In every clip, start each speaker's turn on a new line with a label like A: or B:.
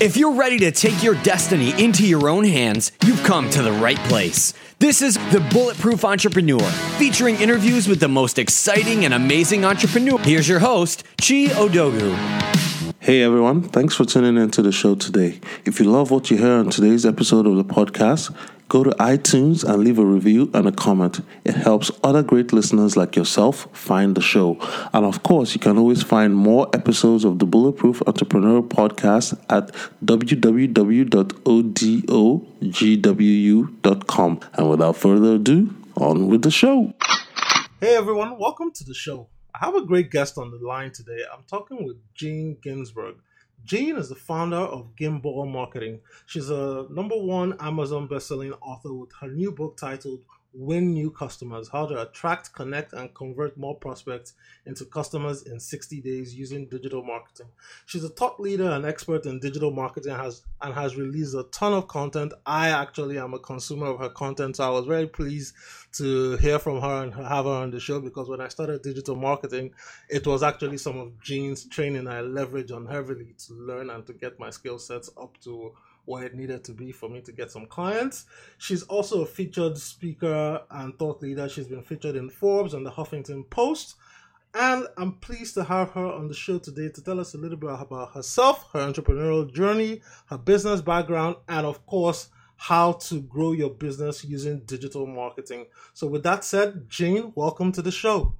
A: If you're ready to take your destiny into your own hands, you've come to the right place. This is The Bulletproof Entrepreneur, featuring interviews with the most exciting and amazing entrepreneurs. Here's your host, Chi Odogwu.
B: Hey everyone, thanks for tuning into the show today. If you love what you hear on today's episode of the podcast, go to iTunes and leave a review and a comment. It helps other great listeners like yourself find the show. And of course, you can always find more episodes of the Bulletproof Entrepreneur podcast at www.odogwu.com. And without further ado, on with the show.
C: Hey everyone, welcome to the show. I have a great guest on the line today. I'm talking with Jean Ginzburg. Jean is the founder of Ginball Marketing. She's a number one Amazon bestselling author with her new book titled Win New Customers How to Attract, Connect, and Convert More Prospects into Customers in 60 Days Using Digital Marketing. She's a thought leader and expert in digital marketing has, and has released a ton of content. I actually am a consumer of her content, so I was very pleased to hear from her and have her on the show because when I started digital marketing, it was actually some of Jean's training I leveraged on heavily to learn and to get my skill sets up to where it needed to be for me to get some clients. She's also a featured speaker and thought leader. She's been featured in Forbes and the Huffington Post. And I'm pleased to have her on the show today to tell us a little bit about herself, her entrepreneurial journey, her business background, and of course, how to grow your business using digital marketing. So, with that said, Jane, welcome to the show.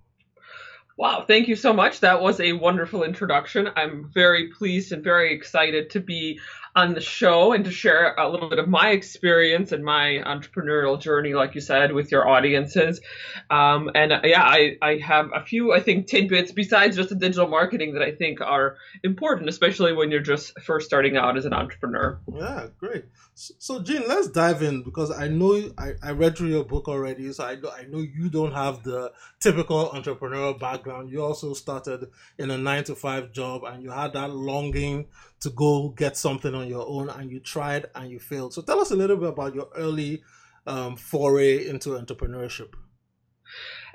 D: Wow, thank you so much. That was a wonderful introduction. I'm very pleased and very excited to be on the show and to share a little bit of my experience and my entrepreneurial journey, like you said, with your audiences. Um, and uh, yeah, I, I have a few, I think, tidbits besides just the digital marketing that I think are important, especially when you're just first starting out as an entrepreneur.
C: Yeah, great. So, Jean, let's dive in because I know I, I read through your book already, so I know, I know you don't have the typical entrepreneurial background. You also started in a nine to five job and you had that longing to go get something on your own and you tried and you failed. So, tell us a little bit about your early um, foray into entrepreneurship.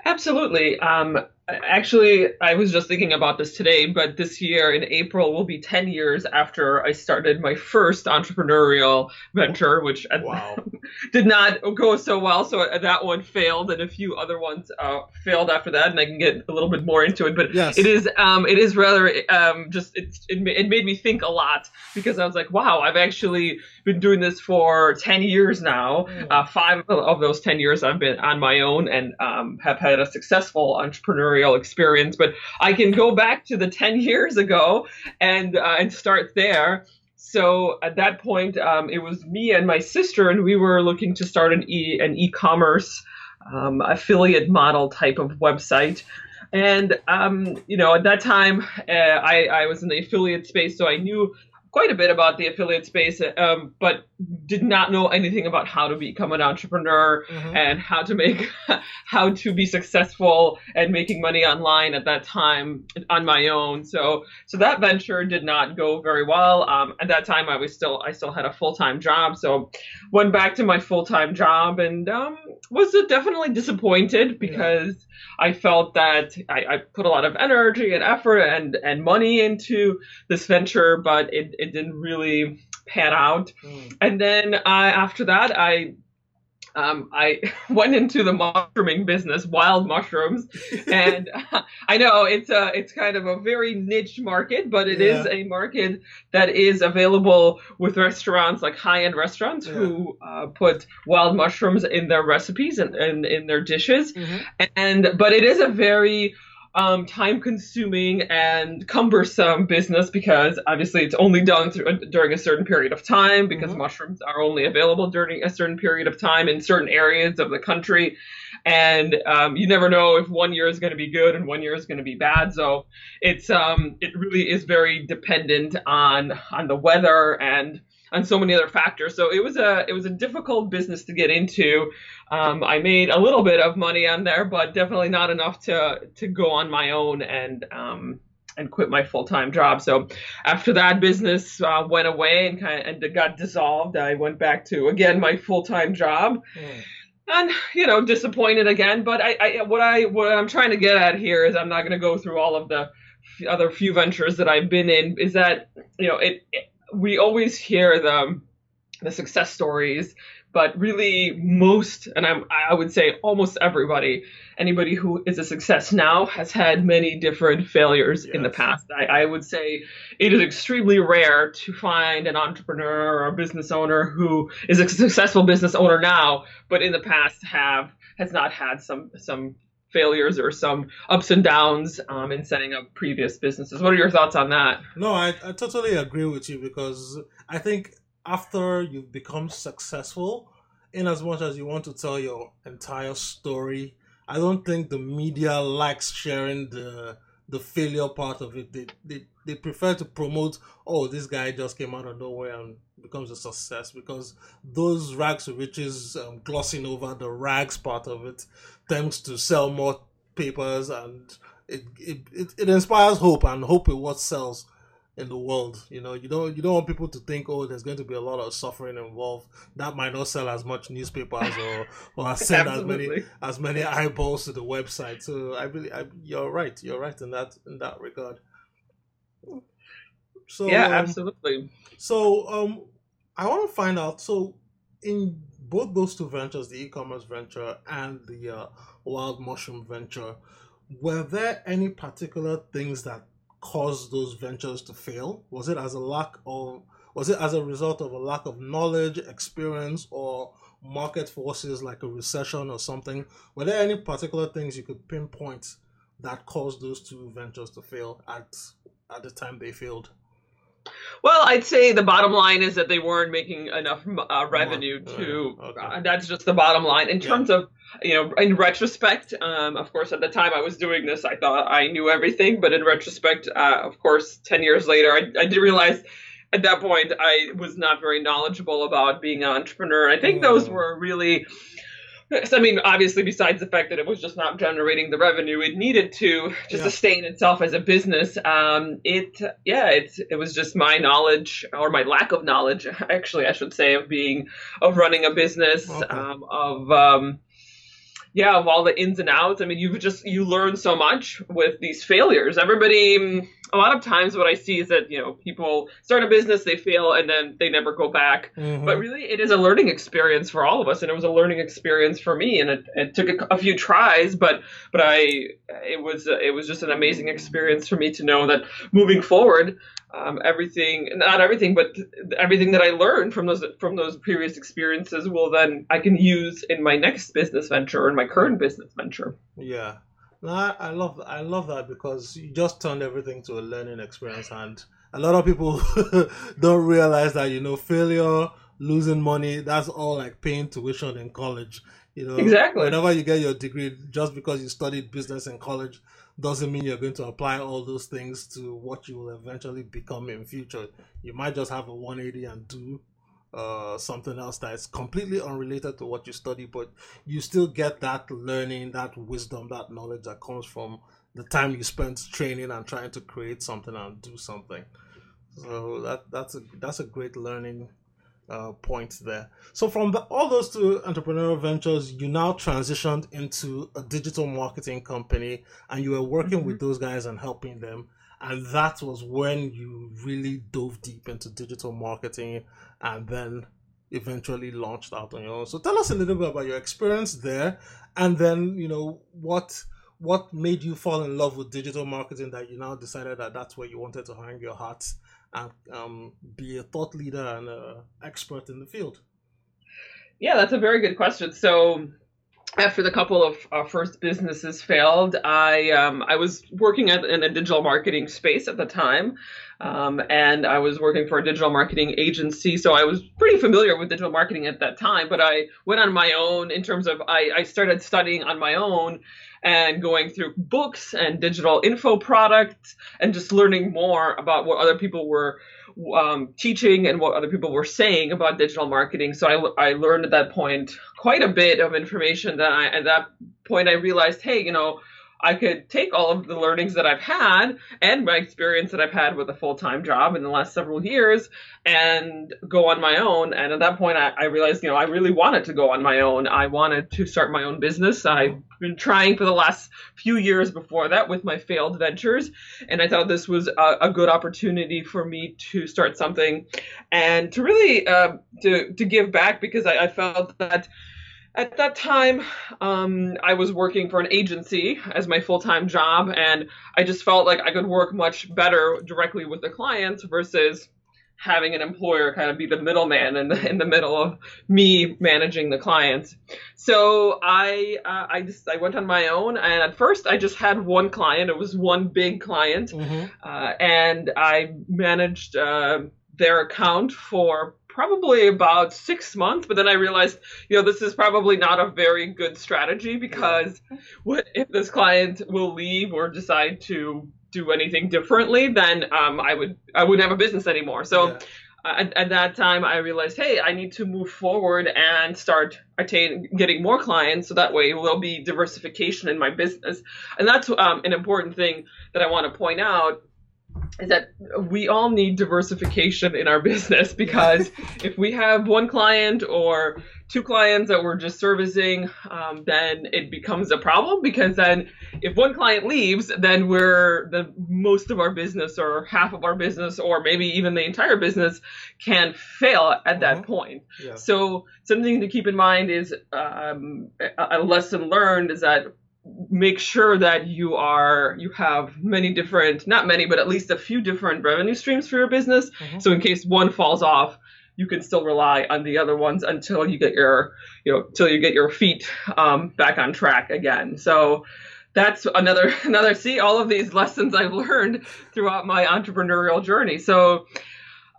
D: Absolutely. Um, actually, I was just thinking about this today, but this year in April will be 10 years after I started my first entrepreneurial venture, which wow. did not go so well. So that one failed, and a few other ones uh, failed after that, and I can get a little bit more into it. But yes. it is um, it is rather um, just it, it made me think a lot because I was like, wow, I've actually been doing this for 10 years now. Mm. Uh, five of those 10 years I've been on my own and um, have had a successful entrepreneurial experience. But I can go back to the 10 years ago and, uh, and start there. So at that point, um, it was me and my sister, and we were looking to start an e an e-commerce um, affiliate model type of website. And um, you know, at that time, uh, I, I was in the affiliate space, so I knew quite a bit about the affiliate space, um, but did not know anything about how to become an entrepreneur mm-hmm. and how to make how to be successful and making money online at that time on my own. So so that venture did not go very well. Um, at that time, I was still I still had a full time job, so went back to my full time job and um, was definitely disappointed because yeah. I felt that I, I, put a lot of energy and effort and and money into this venture, but it, it didn't really pan out. Mm. And then uh, after that, I um, I went into the mushrooming business, wild mushrooms, and uh, I know it's a it's kind of a very niche market, but it yeah. is a market that is available with restaurants like high end restaurants yeah. who uh, put wild mushrooms in their recipes and, and in their dishes, mm-hmm. and but it is a very um, time consuming and cumbersome business because obviously it's only done through, during a certain period of time because mm-hmm. mushrooms are only available during a certain period of time in certain areas of the country. And um, you never know if one year is going to be good and one year is going to be bad. So it's um, it really is very dependent on on the weather and and so many other factors. So it was a it was a difficult business to get into. Um, I made a little bit of money on there, but definitely not enough to to go on my own and um, and quit my full time job. So after that business uh, went away and kind of and got dissolved, I went back to again my full time job. Mm. And you know, disappointed again. But I, I, what I, what I'm trying to get at here is, I'm not going to go through all of the other few ventures that I've been in. Is that you know, it, it we always hear the the success stories, but really most, and I'm, I would say almost everybody, anybody who is a success now has had many different failures yes. in the past. I, I, would say it is extremely rare to find an entrepreneur or a business owner who is a successful business owner now, but in the past have has not had some some failures or some ups and downs um, in setting up previous businesses. What are your thoughts on that?
C: No, I, I totally agree with you because I think after you've become successful, in as much as you want to tell your entire story, I don't think the media likes sharing the the failure part of it. They, they they prefer to promote, oh, this guy just came out of nowhere and becomes a success because those rags to riches um, glossing over the rags part of it tends to sell more papers and it, it, it, it inspires hope and hope is what sells in the world. You know, you don't you don't want people to think, oh, there's going to be a lot of suffering involved. That might not sell as much newspapers or or send as many as many eyeballs to the website. So I really, I, you're right. You're right in that in that regard.
D: So yeah, um, absolutely.
C: So um, I want to find out. So in both those two ventures, the e-commerce venture and the uh, wild mushroom venture, were there any particular things that caused those ventures to fail? Was it as a lack of was it as a result of a lack of knowledge, experience, or market forces like a recession or something? Were there any particular things you could pinpoint that caused those two ventures to fail at at the time they failed?
D: Well, I'd say the bottom line is that they weren't making enough uh, revenue to. Okay. Uh, that's just the bottom line. In terms of, you know, in retrospect, um, of course, at the time I was doing this, I thought I knew everything. But in retrospect, uh, of course, 10 years later, I, I did realize at that point I was not very knowledgeable about being an entrepreneur. I think mm. those were really I mean, obviously, besides the fact that it was just not generating the revenue it needed to just yeah. sustain itself as a business, um, it, yeah, it, it was just my knowledge or my lack of knowledge, actually, I should say, of being, of running a business, okay. um, of, um, yeah, of all the ins and outs. I mean, you just you learn so much with these failures. Everybody, a lot of times, what I see is that you know people start a business, they fail, and then they never go back. Mm-hmm. But really, it is a learning experience for all of us, and it was a learning experience for me. And it, it took a, a, few tries, but but I it was it was just an amazing experience for me to know that moving forward, um, everything not everything but everything that i learned from those from those previous experiences will then i can use in my next business venture or in my current business venture
C: yeah no, I, I love i love that because you just turned everything to a learning experience and a lot of people don't realize that you know failure losing money that's all like paying tuition in college you know
D: exactly
C: whenever you get your degree just because you studied business in college doesn't mean you're going to apply all those things to what you will eventually become in future. You might just have a 180 and do uh, something else that is completely unrelated to what you study, but you still get that learning, that wisdom, that knowledge that comes from the time you spent training and trying to create something and do something. So that that's a that's a great learning uh, points there. So from the, all those two entrepreneurial ventures, you now transitioned into a digital marketing company, and you were working mm-hmm. with those guys and helping them. And that was when you really dove deep into digital marketing, and then eventually launched out on your own. So tell us a little bit about your experience there, and then you know what what made you fall in love with digital marketing that you now decided that that's where you wanted to hang your hat and um, be a thought leader and an expert in the field?
D: Yeah, that's a very good question. So, after the couple of uh, first businesses failed, I um, I was working at, in a digital marketing space at the time, um, and I was working for a digital marketing agency, so I was pretty familiar with digital marketing at that time. But I went on my own in terms of I, I started studying on my own and going through books and digital info products and just learning more about what other people were um, teaching and what other people were saying about digital marketing. So I, I learned at that point quite a bit of information that I, at that point I realized, hey, you know, I could take all of the learnings that I've had and my experience that I've had with a full time job in the last several years and go on my own. And at that point, I, I, realized, you know, I really wanted to go on my own. I wanted to start my own business. I've been trying for the last few years before that with my failed ventures. And I thought this was a, a good opportunity for me to start something and to really uh, to, to give back because I, I felt that at that time, um, I was working for an agency as my full time job, and I just felt like I could work much better directly with the clients versus having an employer kind of be the middleman in the in the middle of me managing the clients. So I uh, I just I went on my own, and at first I just had one client. It was one big client, mm-hmm. uh, and I managed uh, their account for probably about six months, but then I realized, you know, this is probably not a very good strategy because what if this client will leave or decide to do anything differently, then um, I would I wouldn't have a business anymore. So. Yeah. At, at, that time, I realized, hey, I need to move forward and start attain getting more clients, so that way will be diversification in my business, and that's um, an important thing that I want to point out is that we all need diversification in our business because if we have one client or two clients that we're just servicing, um, then it becomes a problem because then if one client leaves, then we're the most of our business or half of our business or maybe even the entire business can fail at that mm-hmm. point. Yeah. So something to keep in mind is um, a lesson learned is that make sure that you are you have many different not many but at least a few different revenue streams for your business. Mm-hmm. so in case one falls off you can still rely on the other ones until you get your you know until you get your feet um, back on track again. So that's another another see all of these lessons i've learned throughout my entrepreneurial journey. So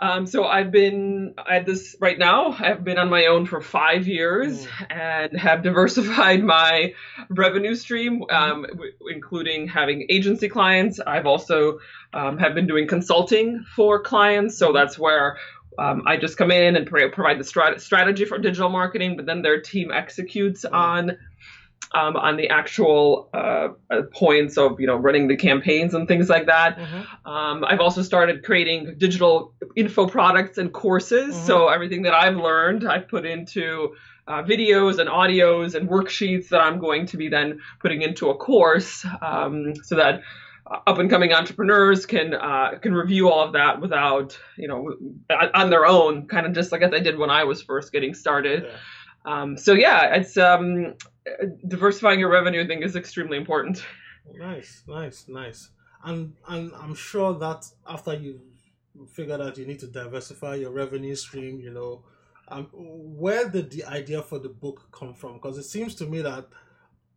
D: um, so I've been at this right now. I've been on my own for five years mm. and have diversified my revenue stream, mm-hmm. um, w- including having agency clients. I've also um, have been doing consulting for clients. So that's where um, I just come in and provide the strat- strategy for digital marketing, but then their team executes mm. on um, on the actual uh, points of you know running the campaigns and things like that. Mm-hmm. Um, I've also started creating digital info products and courses. Mm-hmm. So everything that I've learned, I've put into uh, videos and audios and worksheets that I'm going to be then putting into a course, um, so that up and coming entrepreneurs can uh, can review all of that without you know on their own, kind of just like as I did when I was first getting started. Yeah. Um, so yeah, it's um, diversifying your revenue. I think is extremely important.
C: Nice, nice, nice. And and I'm sure that after you figured out you need to diversify your revenue stream, you know, um, where did the idea for the book come from? Because it seems to me that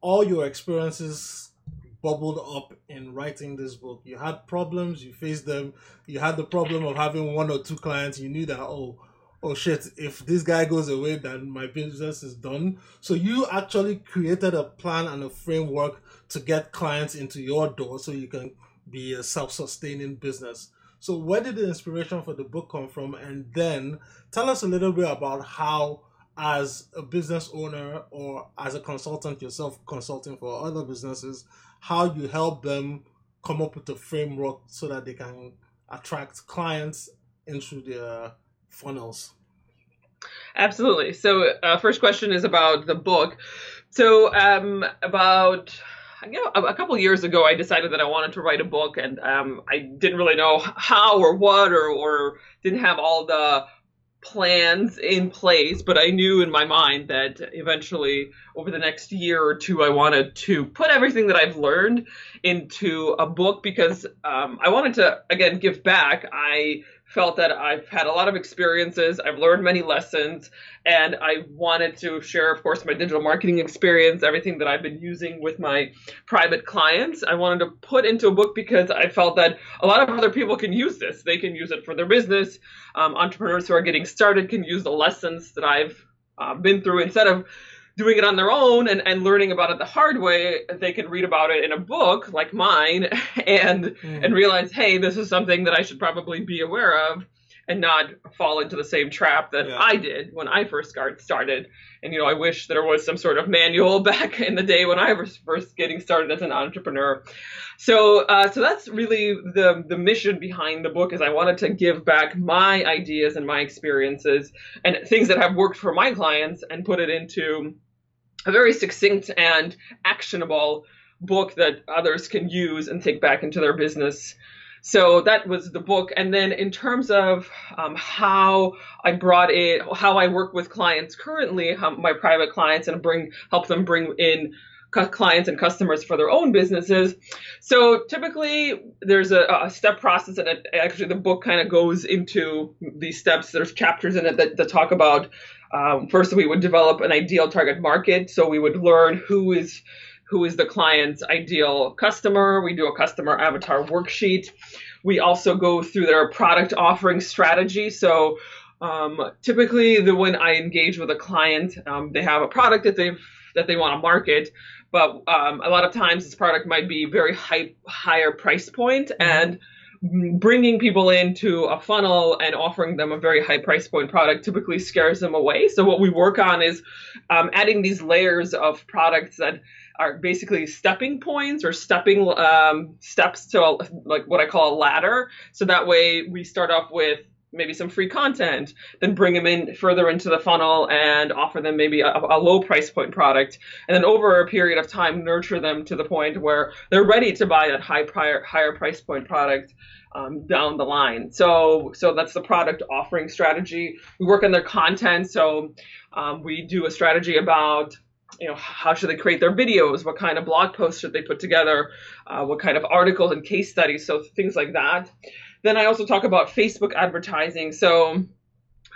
C: all your experiences bubbled up in writing this book. You had problems, you faced them. You had the problem of having one or two clients. You knew that oh oh shit, if this guy goes away, then my business is done. So you actually created a plan and a framework to get clients into your door so you can be a self-sustaining business. So where did the inspiration for the book come from? And then tell us a little bit about how as a business owner or as a consultant yourself consulting for other businesses, how you help them come up with a framework so that they can attract clients into their funnels.
D: Absolutely. So, uh, first question is about the book. So, um, about you know, a, couple years ago, I decided that I wanted to write a book, and um, I didn't really know how or what, or, or didn't have all the plans in place, but I knew in my mind that eventually over the next year or two, I wanted to put everything that I've learned into a book because um, I wanted to, again, give back. I felt that I've had a lot of experiences, I've learned many lessons, and I wanted to share, of course, my digital marketing experience, everything that I've been using with my private clients. I wanted to put into a book because I felt that a lot of other people can use this. They can use it for their business. Um, entrepreneurs who are getting started can use the lessons that I've uh, been through instead of doing it on their own and, and learning about it the hard way, they can read about it in a book like mine and mm. and realize, hey, this is something that I should probably be aware of and not fall into the same trap that
C: Yeah.
D: I did when I first start, started. And you know, I wish there was some sort of manual back in the day when I was first getting started as an entrepreneur. So, uh, so that's really the the mission behind the book is I wanted to give back my ideas and my experiences and things that have worked for my clients and put it into a very succinct and actionable book that others can use and take back into their business. So that was the book. And then in terms of um, how I brought it, how I work with clients currently, how my private clients, and bring help them bring in clients and customers for their own businesses. So typically there's a, a step process, and it, actually the book kind of goes into these steps. There's chapters in it that, that talk about um, first we would develop an ideal target market. So we would learn who is who is the client's ideal customer. We do a customer avatar worksheet. We also go through their product offering strategy. So um, typically, the when I engage with a client, um, they have a product that they that they want to market, but um, a lot of times this product might be very high, higher price point and bringing people into a funnel and offering them a very high price point product typically scares them away. So what we work on is um, adding these layers of products that are basically stepping points or stepping um, steps to a, like what I call a ladder. So that way we start off with maybe some free content, then bring them in further into the funnel and offer them maybe a, a low price point product, and then over a period of time nurture them to the point where they're ready to buy that high prior, higher price point product um, down the line. So so that's the product offering strategy. We work on their content. So um, we do a strategy about you know how should they create their videos what kind of blog posts should they put together uh, what kind of articles and case studies so things like that then i also talk about facebook advertising so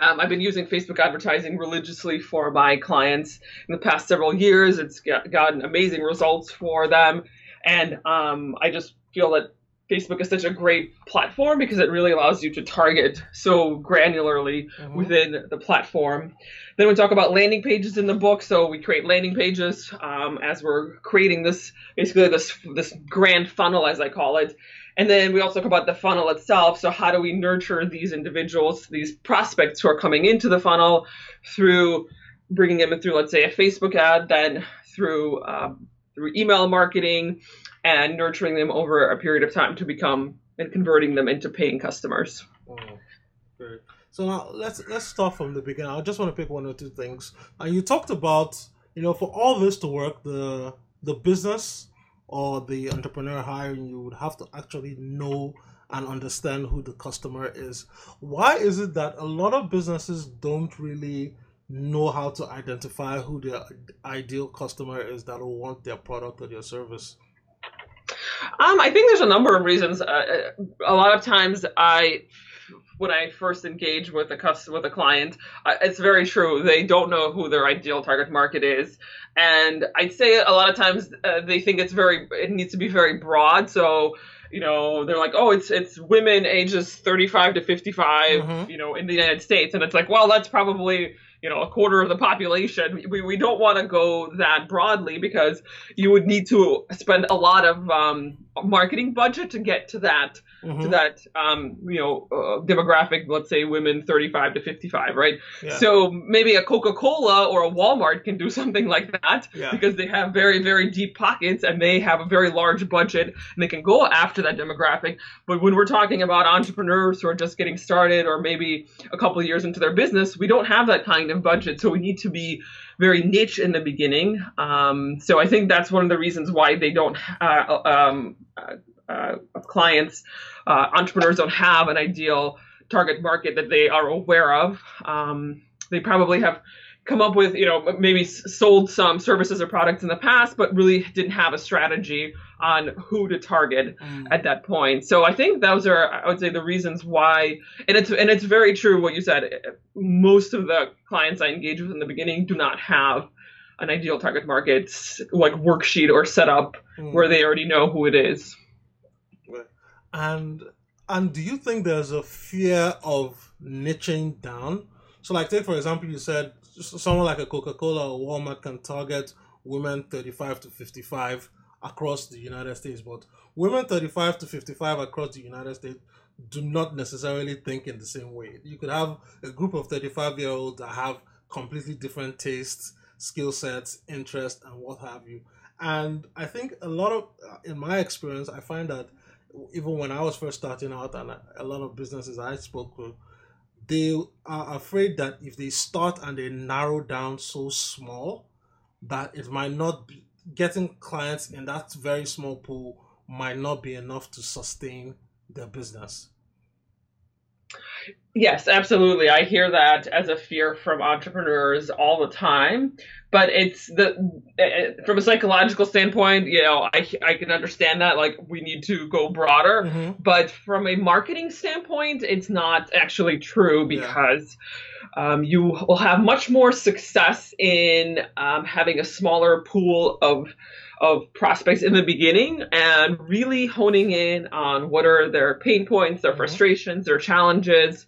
D: um, I've been using Facebook advertising religiously for my clients in the past several years. It's got, gotten amazing results for them. And um, I just feel that Facebook is such a great platform because it really allows you to target so granularly
C: Mhm.
D: within the platform. Then we talk about landing pages in the book. So we create landing pages um, as we're creating this, basically this this grand funnel, as I call it. And then we also talk about the funnel itself. So how do we nurture these individuals, these prospects who are coming into the funnel through bringing them through, let's say, a Facebook ad, then through um, through email marketing, and nurturing them over a period of time to become and converting them into paying customers.
C: Great. So now let's let's start from the beginning. I just want to pick one or two things. And you talked about, you know, for all this to work, the the business or the entrepreneur hiring, you would have to actually know and understand who the customer is. Why is it that a lot of businesses don't really know how to identify who their ideal customer is that will want their product or their service?
D: Um, I think there's a number of reasons. Uh, a lot of times, I when I first engage with a customer, with a client, uh, it's very true. They don't know who their ideal target market is, and I'd say a lot of times uh, they think it's very it needs to be very broad. So you know they're like, oh, it's it's women ages 35 to 55,
C: Mhm.
D: you know, in the United States, and it's like, well, that's probably you know a quarter of the population. We we don't want to go that broadly because you would need to spend a lot of um, marketing budget to get to that to
C: Mhm.
D: that um, you know uh, demographic. Let's say women 35 to 55, right?
C: Yeah.
D: So maybe a Coca-Cola or a Walmart can do something like that
C: Yeah.
D: because they have very very deep pockets and they have a very large budget and they can go after that demographic. But when we're talking about entrepreneurs who are just getting started or maybe a couple of years into their business, we don't have that kind of budget. So we need to be very niche in the beginning. Um, so I think that's one of the reasons why they don't uh, um, uh, uh, clients, uh, entrepreneurs don't have an ideal target market that they are aware of. Um, they probably have come up with, you know, maybe sold some services or products in the past, but really didn't have a strategy on who to target
C: Mm.
D: at that point. So I think those are, I would say, the reasons why, and it's and it's very true what you said. Most of the clients I engage with in the beginning do not have an ideal target market like worksheet or setup
C: Mm.
D: where they already know who it is.
C: And and do you think there's a fear of niching down? So, like, take for example, you said someone like a Coca Cola or Walmart can target women 35 to 55 across the United States, but women 35 to 55 across the United States do not necessarily think in the same way. You could have a group of 35 year olds that have completely different tastes, skill sets, interests, and what have you. And I think a lot of, uh, in my experience, I find that even when I was first starting out, and a lot of businesses I spoke to, they are afraid that if they start and they narrow down so small, that it might not be getting clients in that very small pool might not be enough to sustain their business.
D: Yes, absolutely. I hear that as a fear from entrepreneurs all the time. But it's the from a psychological standpoint, you know, I I can understand that like we need to go broader. Mm-hmm. But from a marketing standpoint, it's not actually true because yeah. um, you will have much more success in um, having a smaller pool of of prospects in the beginning and really honing in on what are their pain points, their mm-hmm. frustrations, their challenges,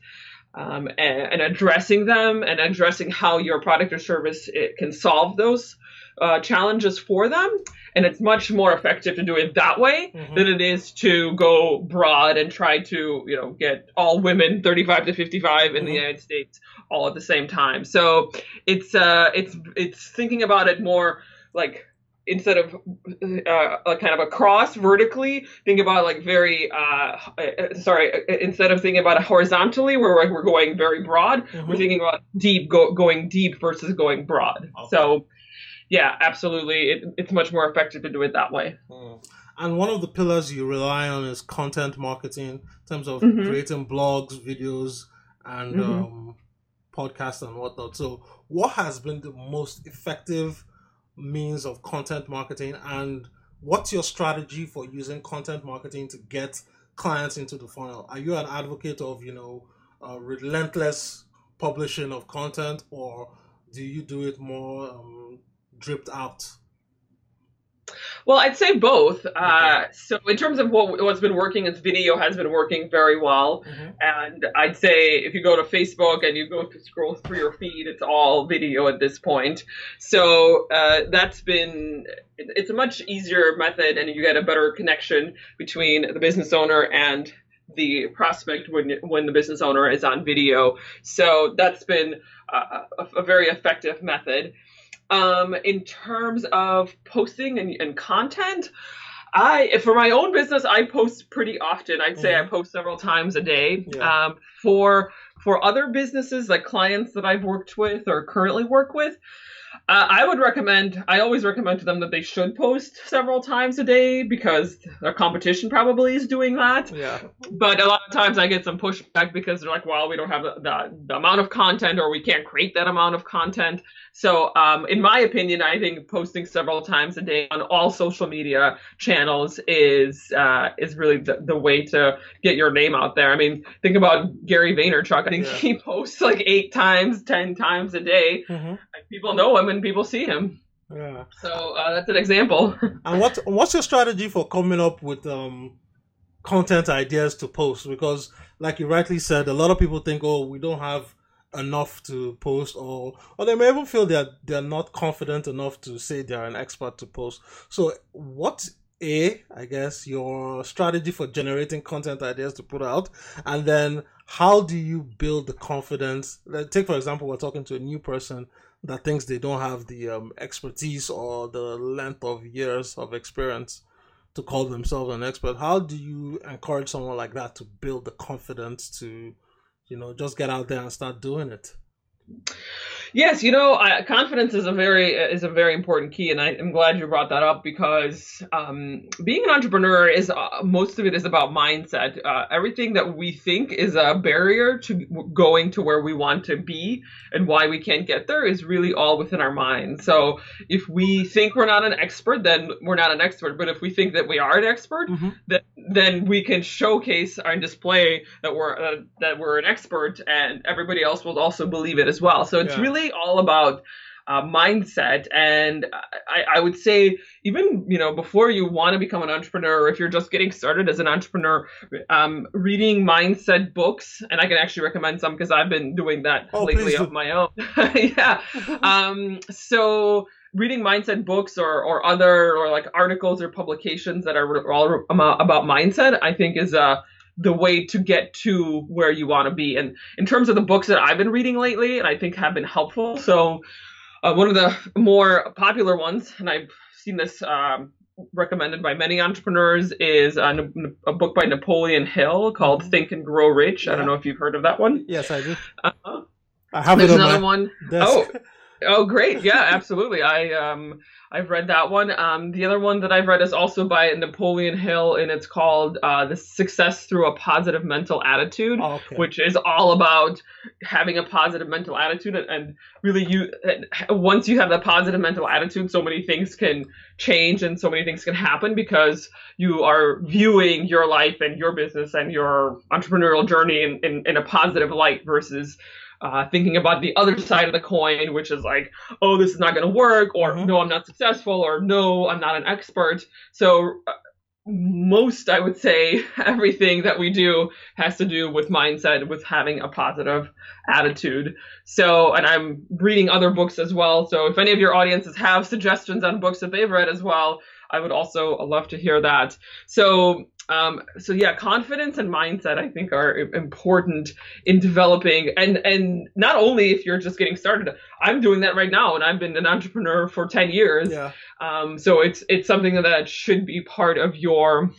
D: um, and, and, addressing them and addressing how your product or service can solve those uh, challenges for them. And it's much more effective to do it that way mm-hmm. than it is to go broad and try to, you know, get all women 35 to 55 in mm-hmm. the United States all at the same time. So it's uh, it's it's thinking about it more like instead of uh, a kind of a cross vertically, think about like very uh, uh sorry uh, instead of thinking about it horizontally where we're, we're going very broad, mm-hmm. we're thinking about deep go, going deep versus going broad. Okay. So yeah, absolutely, it, it's much more effective to do it that way.
C: Mm. And one of the pillars you rely on is content marketing in terms of mm-hmm. creating blogs, videos, and mm-hmm. um, podcasts and whatnot. So, what has been the most effective means of content marketing and what's your strategy for using content marketing to get clients into the funnel? Are you an advocate of you know relentless publishing of content or do you do it more um, dripped out
D: well, I'd say both. Uh, okay. Uh, so in terms of what what's been working, is video has been working very well, mm-hmm. and I'd say if you go to Facebook and you go to scroll through your feed, it's all video at this point. So uh, that's been it's a much easier method, and you get a better connection between the business owner and the prospect when when the business owner is on video. So that's been a, a very effective method. Um, in terms of posting and, and content, I for my own business, I post pretty often. I'd say mm-hmm. I post several times a day. Yeah. Um, for for other businesses like clients that I've worked with or currently work with, uh, I would recommend, I always recommend to them that they should post several times a day because their competition probably is doing that.
C: Yeah.
D: But a lot of times I get some pushback because they're like, well, we don't have the, the, the amount of content or we can't create that amount of content. So, um, in my opinion, I think posting several times a day on all social media channels is uh, is really the, the way to get your name out there. I mean, think about Gary Vaynerchuk. I think yeah. he posts like eight times, ten times a day. Mm-hmm. People know him people see him.
C: Yeah.
D: So uh, that's an example.
C: and what what's your strategy for coming up with um, content ideas to post? Because, like you rightly said, a lot of people think, oh, we don't have enough to post or or they may even feel that they're not confident enough to say they're an expert to post so what a i guess your strategy for generating content ideas to put out and then how do you build the confidence Like, take for example we're talking to a new person that thinks they don't have the um, expertise or the length of years of experience to call themselves an expert how do you encourage someone like that to build the confidence to you know, just get out there and start doing it.
D: Yes, you know, uh, confidence is a very is a very important key, and I, am glad you brought that up because um, being an entrepreneur is uh, most of it is about mindset. Uh, everything that we think is a barrier to going to where we want to be and why we can't get there is really all within our mind. So if we think we're not an expert, then we're not an expert. But if we think that we are an expert, mm-hmm. then then we can showcase and display that we're uh, that we're an expert, and everybody else will also believe it as well. So it's yeah. really really all about uh, mindset. And I, I, would say, even you know, before you want to become an entrepreneur, or if you're just getting started as an entrepreneur, um, reading mindset books, and I can actually recommend some because I've been doing that oh, lately of my own. yeah. um, so reading mindset books or, or other or like articles or publications that are all about mindset, I think is a the way to get to where you want to be. And in terms of the books that I've been reading lately, and I think have been helpful, so uh, one of the more popular ones, and I've seen this um, recommended by many entrepreneurs, is a, a, book by Napoleon Hill called mm-hmm. Think and Grow Rich. Yeah. I don't know if you've heard of that one.
C: Yes, I do. Uh-huh. I have
D: There's another one. Desk. Oh, oh, great! Yeah, absolutely. I um I've read that one. Um, the other one that I've read is also by Napoleon Hill, and it's called uh, "The Success Through a Positive Mental Attitude," oh, okay. which is all about having a positive mental attitude. And, and really, you once you have that positive mental attitude, so many things can change and so many things can happen because you are viewing your life and your business and your entrepreneurial journey in, in, in a positive light versus uh, thinking about the other side of the coin, which is like, oh, this is not going to work, or mm-hmm. no, I'm not successful, or no, I'm not an expert. So, uh, most, I would say, everything that we do has to do with mindset, with having a positive attitude. So, and I'm reading other books as well. So, if any of your audiences have suggestions on books that they've read as well, I would also love to hear that. So, um, so yeah, confidence and mindset I think are important in developing, and and not only if you're just getting started. I'm doing that right now, and I've been an entrepreneur for ten years. Yeah. Um, so it's it's something that should be part of your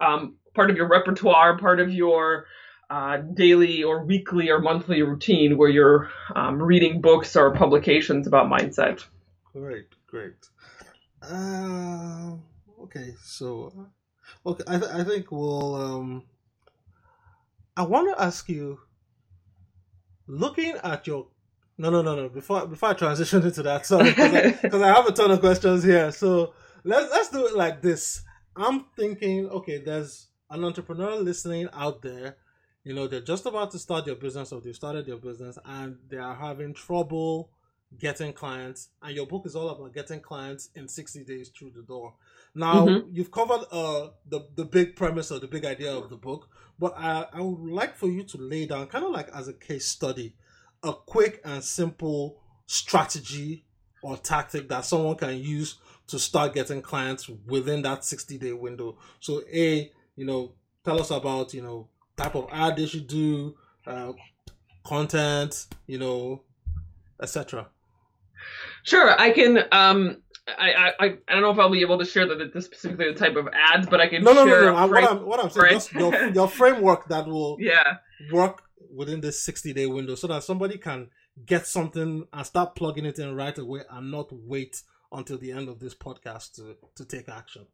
D: um, part of your repertoire, part of your uh, daily or weekly or monthly routine where you're um, reading books or publications about mindset.
C: Great, great. Uh, okay, so Okay, I, th- I think we'll. Um, I want to ask you. Looking at your, no, no, no, no. Before before I transition into that, sorry, because I, I have a ton of questions here. So let's let's do it like this. I'm thinking, okay, there's an entrepreneur listening out there. You know, they're just about to start their business or they've started their business and they are having trouble getting clients. And your book is all about getting clients in 60 days through the door. Now mm-hmm. you've covered uh the the big premise or the big idea of the book, but I I would like for you to lay down kind of like as a case study, a quick and simple strategy or tactic that someone can use to start getting clients within that 60 day window. So a you know tell us about you know type of ad they should do, uh, content, you know, etc.
D: Sure, I can. Um, I, I I don't know if I'll be able to share the, the specifically the type of ads, but I can.
C: No, no,
D: no,
C: no. no. What I'm what I'm saying, just your, your framework that will
D: yeah
C: work within this 60 day window, so that somebody can get something and start plugging it in right away, and not wait until the end of this podcast to to take action.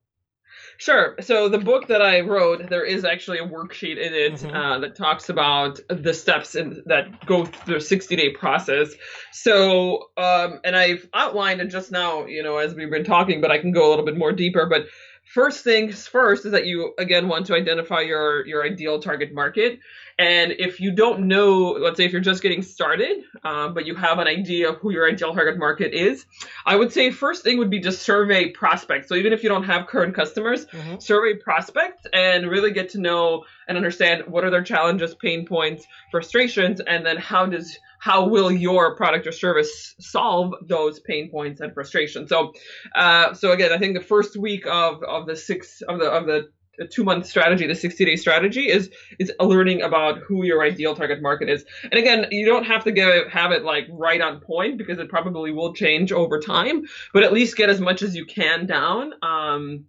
D: Sure. So the book that I wrote, there is actually a worksheet in it mm-hmm. uh, that talks about the steps in, that go through the 60 day process. So, um, and I've outlined it just now, you know, as we've been talking, but I can go a little bit more deeper. But first things first is that you again want to identify your your ideal target market and if you don't know, let's say if you're just getting started, um, but you have an idea of who your ideal target market is, I would say first thing would be just survey prospects. So even if you don't have current customers, mm-hmm. survey prospects and really get to know and understand what are their challenges, pain points, frustrations, and then how does how will your product or service solve those pain points and frustrations? So, uh, so again, I think the first week of of the six of the of the two month strategy, the 60 day strategy is is learning about who your ideal target market is. And again, you don't have to get have it like right on point because it probably will change over time, but at least get as much as you can down. Um,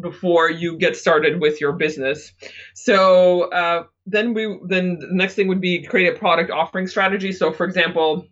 D: before you get started with your business. So uh, then we then the next thing would be create a product offering strategy. So for example,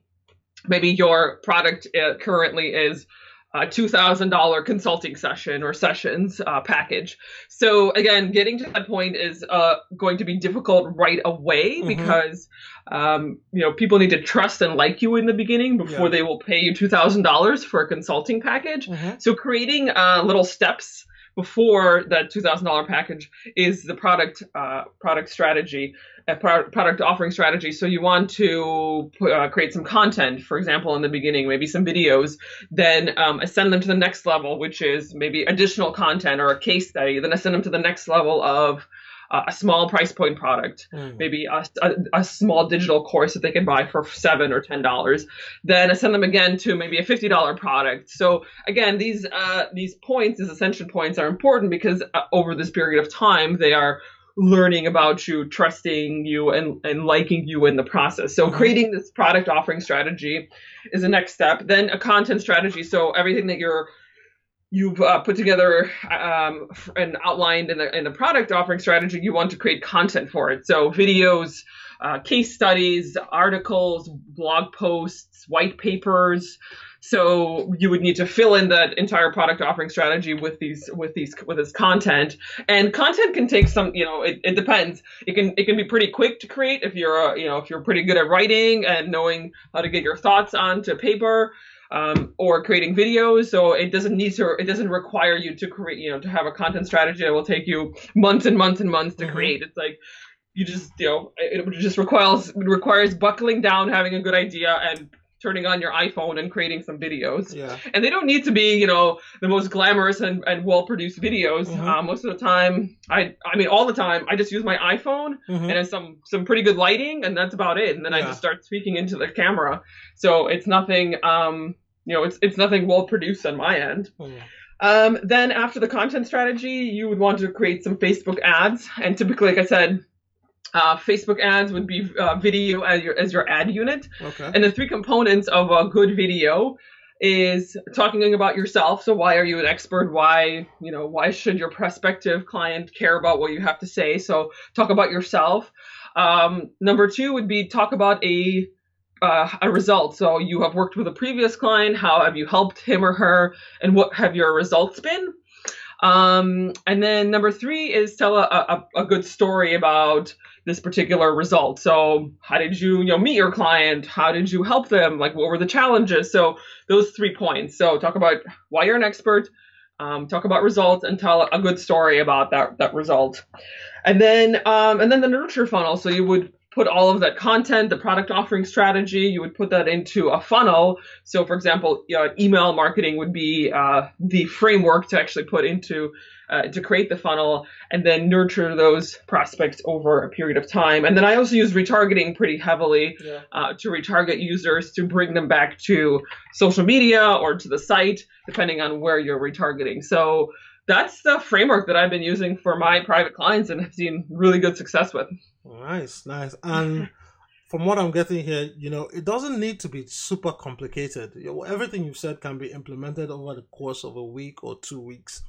D: maybe your product uh, currently is a $2,000 consulting session or sessions uh, package. So again, getting to that point is uh, going to be difficult right away mm-hmm. because um, you know people need to trust and like you in the beginning before yeah. they will pay you $2,000 for a consulting package. Mm-hmm. So creating uh, little steps before that $2,000 package is the product uh, product strategy, a pro- product offering strategy. So you want to uh, create some content, for example, in the beginning, maybe some videos, then um, ascend them to the next level, which is maybe additional content or a case study. Then ascend them to the next level of uh, a small price point product, mm. maybe a, a, a, small digital course that they can buy for seven or ten dollars. Then I send them again to maybe a fifty dollar product. So again, these uh, these points, these ascension points, are important because uh, over this period of time, they are learning about you, trusting you, and, and liking you in the process. So creating this product offering strategy is the next step. Then a content strategy. So everything that you're you've uh, put together um, and outlined in the in the product offering strategy, you want to create content for it. So videos, uh, case studies, articles, blog posts, white papers. So you would need to fill in that entire product offering strategy with these with these with this content. And content can take some, you know, it, it depends. It can it can be pretty quick to create if you're a, you know if you're pretty good at writing and knowing how to get your thoughts onto paper. Um, or creating videos. So it doesn't need to, it doesn't require you to create, you know, to have a content strategy that will take you months and months and months to
C: Mhm.
D: create. It's like you just, you know, it it just requires it requires buckling down, having a good idea, and turning on your iPhone and creating some videos.
C: Yeah.
D: And they don't need to be, you know, the most glamorous and, and well produced videos.
C: Mhm.
D: Uh, most of the time, I, I mean, all the time, I just use my iPhone
C: Mhm.
D: and it's some some pretty good lighting, and that's about it. And then I just start speaking into the camera. So it's nothing, um, you know, it's it's nothing well produced on my end.
C: Mm.
D: Um, then after the content strategy, you would want to create some Facebook ads, and typically, like I said. Uh, Facebook ads would be uh, video as your as your ad unit,
C: Okay.
D: and the three components of a good video is talking about yourself. So why are you an expert? Why, you know, why should your prospective client care about what you have to say? So talk about yourself. Um, number two would be talk about a uh, a result. So you have worked with a previous client. How have you helped him or her? And what have your results been? Um, and then number three is tell a, a, a good story about this particular result. So how did you, you know, meet your client? How did you help them? Like what were the challenges? So those three points. So talk about why you're an expert, um, talk about results, and tell a good story about that that result. And then um, and then the nurture funnel. So you would put all of that content, the product offering strategy, you would put that into a funnel. So, for example, you know, email marketing would be uh, the framework to actually put into uh, to create the funnel and then nurture those prospects over a period of time. And then I also use retargeting pretty heavily
C: Yeah.
D: uh, to retarget users to bring them back to social media or to the site, depending on where you're retargeting. So that's the framework that I've been using for my private clients and have seen really good success with.
C: Nice, nice. And from what I'm getting here, you know, it doesn't need to be super complicated. Everything you've said can be implemented over the course of a week or two weeks.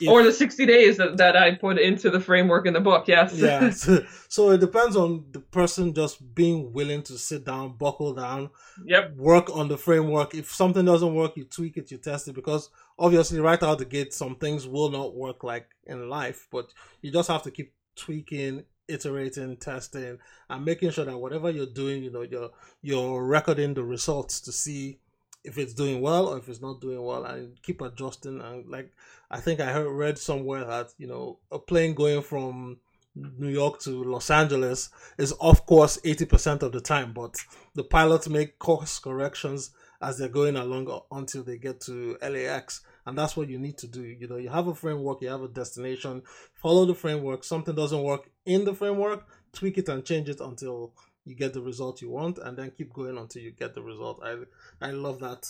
C: If-
D: or the 60 days that, that I put into the framework in the book. Yes.
C: yeah. So, so it depends on the person just being willing to sit down, buckle down,
D: yep.
C: work on the framework. If something doesn't work, you tweak it, you test it, because obviously, right out the gate, some things will not work like in life, but you just have to keep tweaking, iterating, testing, and making sure that whatever you're doing, you know, you're you're recording the results to see if it's doing well or if it's not doing well, and keep adjusting. And like I think I heard read somewhere that you know a plane going from New York to Los Angeles is off course 80% of the time, but the pilots make course corrections as they're going along until they get to LAX. And that's what you need to do. You know, you have a framework, you have a destination, follow the framework. Something doesn't work in the framework, tweak it and change it until you get the result you want, and then keep going until you get the result. I I love that.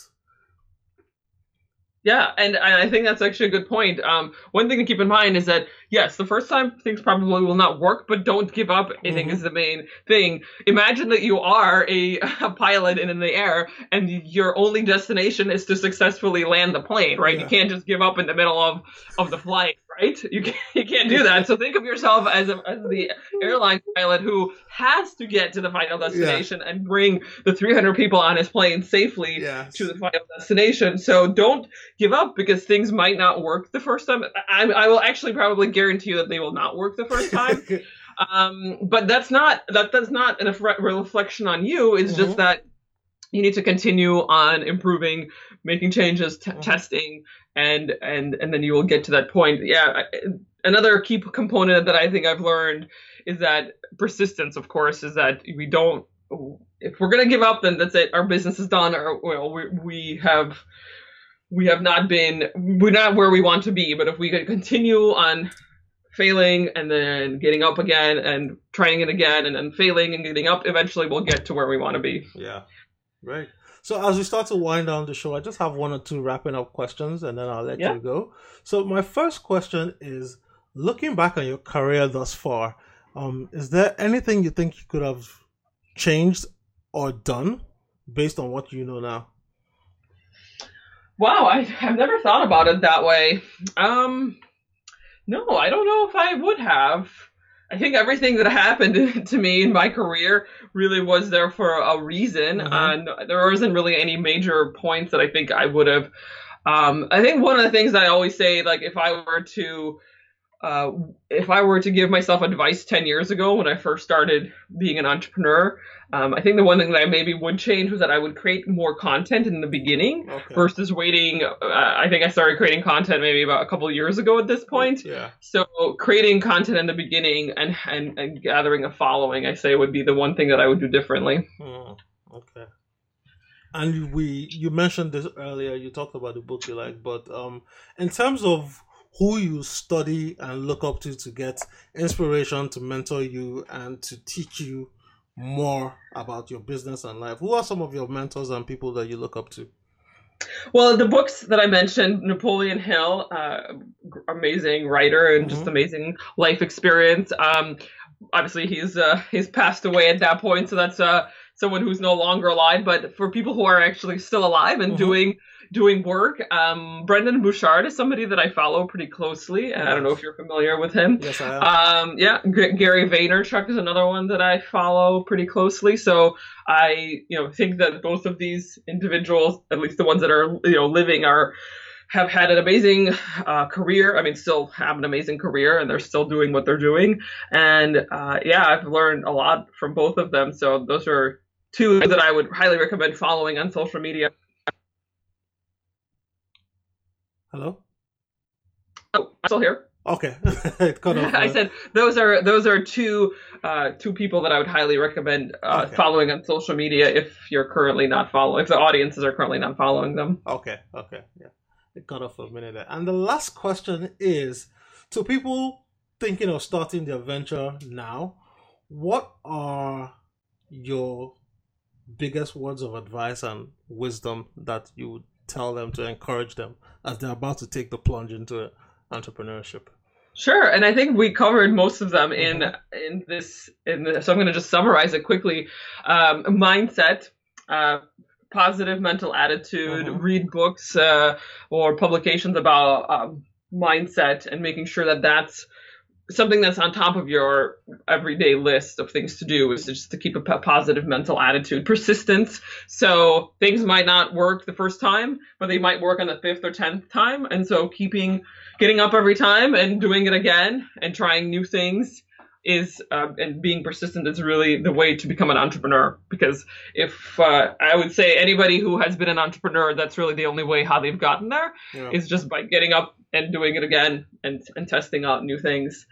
D: Yeah, and, and I think that's actually a good point. Um, one thing to keep in mind is that yes, the first time things probably will not work, but don't give up. I think
C: Mhm.
D: is the main thing. Imagine that you are a, a pilot and in the air, and your only destination is to successfully land the plane. Right?
C: Yeah.
D: You can't just give up in the middle of of the flight. Right? You can't, you can't do that. So think of yourself as, a, as the airline pilot who has to get to the final destination and bring the 300 people on his plane safely
C: Yeah.
D: to the final destination. So don't give up because things might not work the first time. I, I will actually probably guarantee you that they will not work the first time. um, but that's not that that's not a reflection on you. It's
C: Mhm.
D: just that you need to continue on improving, making changes, t-
C: Mhm.
D: testing, and and and then you will get to that point. Yeah. I- Another key component that I think I've learned is that persistence, of course, is that we don't. If we're gonna give up, then that's it. Our business is done. Or well, we we have we have not been we're not where we want to be. But if we could continue on failing and then getting up again and trying it again and then failing and getting up, eventually we'll get to where we want to be.
C: Yeah. Right. So as we start to wind down the show, I just have one or two wrapping up questions and then I'll let
D: Yeah.
C: you go. So my first question is looking back on your career thus far, um, is there anything you think you could have changed or done based on what you know now?
D: Wow, I, have never thought about it that way. Um, no, I don't know if I would have. I think everything that happened to me in my career really was there for a reason, mm-hmm. and there wasn't really any major points that I think I would have. Um, I think one of the things I always say, like if I were to uh, if I were to give myself advice 10 years ago when I first started being an entrepreneur, um, I think the one thing that I maybe would change was that I would create more content in the beginning okay. versus waiting. Uh, I think I started creating content maybe about a couple years ago at this point.
C: Yeah.
D: So creating content in the beginning and, and, and gathering a following, I say would be the one thing that I would do differently.
C: Hmm. Okay. And we, you mentioned this earlier. You talked about the book you like, but um, in terms of who you study and look up to to get inspiration to mentor you and to teach you more about your business and life. Who are some of your mentors and people that you look up to?
D: Well, the books that I mentioned, Napoleon Hill, uh, amazing writer and mm-hmm. just amazing life experience. Um, obviously, he's uh, he's passed away at that point, so that's uh, someone who's no longer alive. But for people who are actually still alive and mm-hmm. doing doing work. Um, Brendon Burchard is somebody that I follow pretty closely. and I don't know if you're familiar with him.
C: Yes, I am.
D: Um, yeah, G- Gary Vaynerchuk is another one that I follow pretty closely. So I, you know, think that both of these individuals, at least the ones that are, you know, living, are have had an amazing uh, career. I mean, still have an amazing career, and they're still doing what they're doing. And uh, yeah, I've learned a lot from both of them. So those are two that I would highly recommend following on social media.
C: Hello.
D: Oh, I'm still here.
C: Okay, cut
D: off. I said those are those are two uh, two people that I would highly recommend uh, okay. following on social media if you're currently not following if the audiences are currently not following them.
C: Okay, okay, yeah, it cut off for a minute there. And the last question is to people thinking of starting their venture now, what are your biggest words of advice and wisdom that you would tell them to encourage them as they're about to take the plunge into entrepreneurship?
D: Sure, and I think we covered most of them in mm-hmm. in this. In the, so I'm going to just summarize it quickly. Um, mindset, uh, positive mental attitude, mm-hmm. read books uh, or publications about um, mindset, and making sure that that's something that's on top of your everyday list of things to do is just to keep a positive mental attitude persistence. So things might not work the first time but they might work on the fifth or tenth time. And so keeping getting up every time and doing it again and trying new things is uh, and being persistent is really the way to become an entrepreneur. Because if uh, i would say anybody who has been an entrepreneur that's really the only way how they've gotten there yeah. is just by getting up and doing it again and and testing out new things.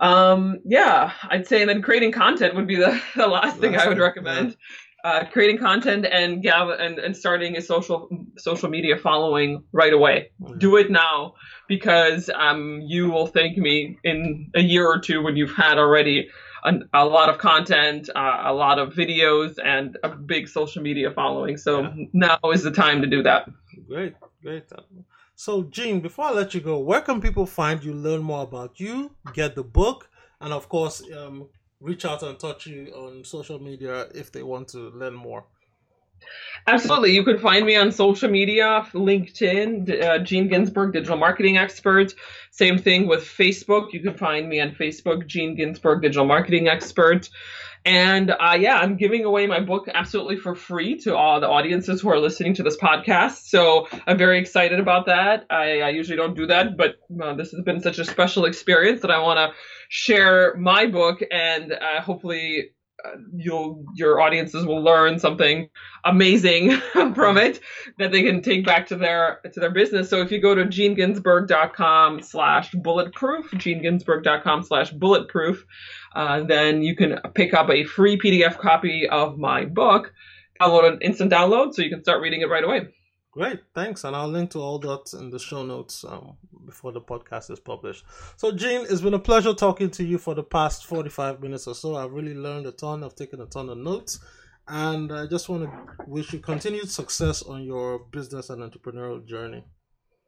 D: Um yeah i'd say and then creating content would be the, the last thing i would recommend. yeah uh, creating content and gav- and, and starting a social social media following right away. Mm-hmm. Do it now because um, you will thank me in a year or two when you've had already an, a lot of content, uh, a lot of videos, and a big social media following. So yeah. now is the time to do that.
C: Great, great. So, Jean, before I let you go, where can people find you, learn more about you, get the book, and of course, um, reach out and touch you on social media if they want to learn more?
D: Absolutely. You can find me on social media, LinkedIn, uh, Jean Ginzburg, digital marketing expert. Same thing with Facebook. You can find me on Facebook, Jean Ginzburg, digital marketing expert. And uh, yeah, I'm giving away my book absolutely for free to all the audiences who are listening to this podcast. So I'm very excited about that. I, I usually don't do that, but uh, this has been such a special experience that I want to share my book and uh, hopefully you'll your audiences will learn something amazing from it that they can take back to their to their business. So if you go to jeanginzburg.com slash bulletproof, jeanginzburg.com slash bulletproof, uh, then you can pick up a free PDF copy of my book, download an instant download so you can start reading it right away.
C: Great, thanks. And I'll link to all that in the show notes um, before the podcast is published. So, Jean, it's been a pleasure talking to you for the past 45 minutes or so. I've really learned a ton, I've taken a ton of notes. And I just want to wish you continued success on your business and entrepreneurial journey.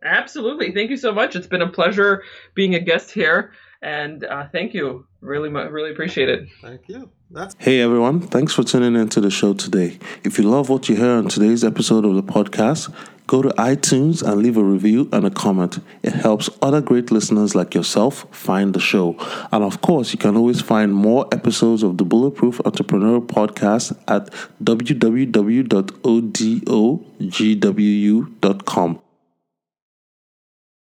D: Absolutely. Thank you so much. It's been a pleasure being a guest here. And uh, thank you. Really, really appreciate it.
E: Thank you. That's-
C: hey everyone, thanks for tuning in to the show today. If you love what you hear on today's episode of the podcast, go to iTunes and leave a review and a comment. It helps other great listeners like yourself find the show. And of course, you can always find more episodes of the Bulletproof Entrepreneur Podcast at www.odogwu.com.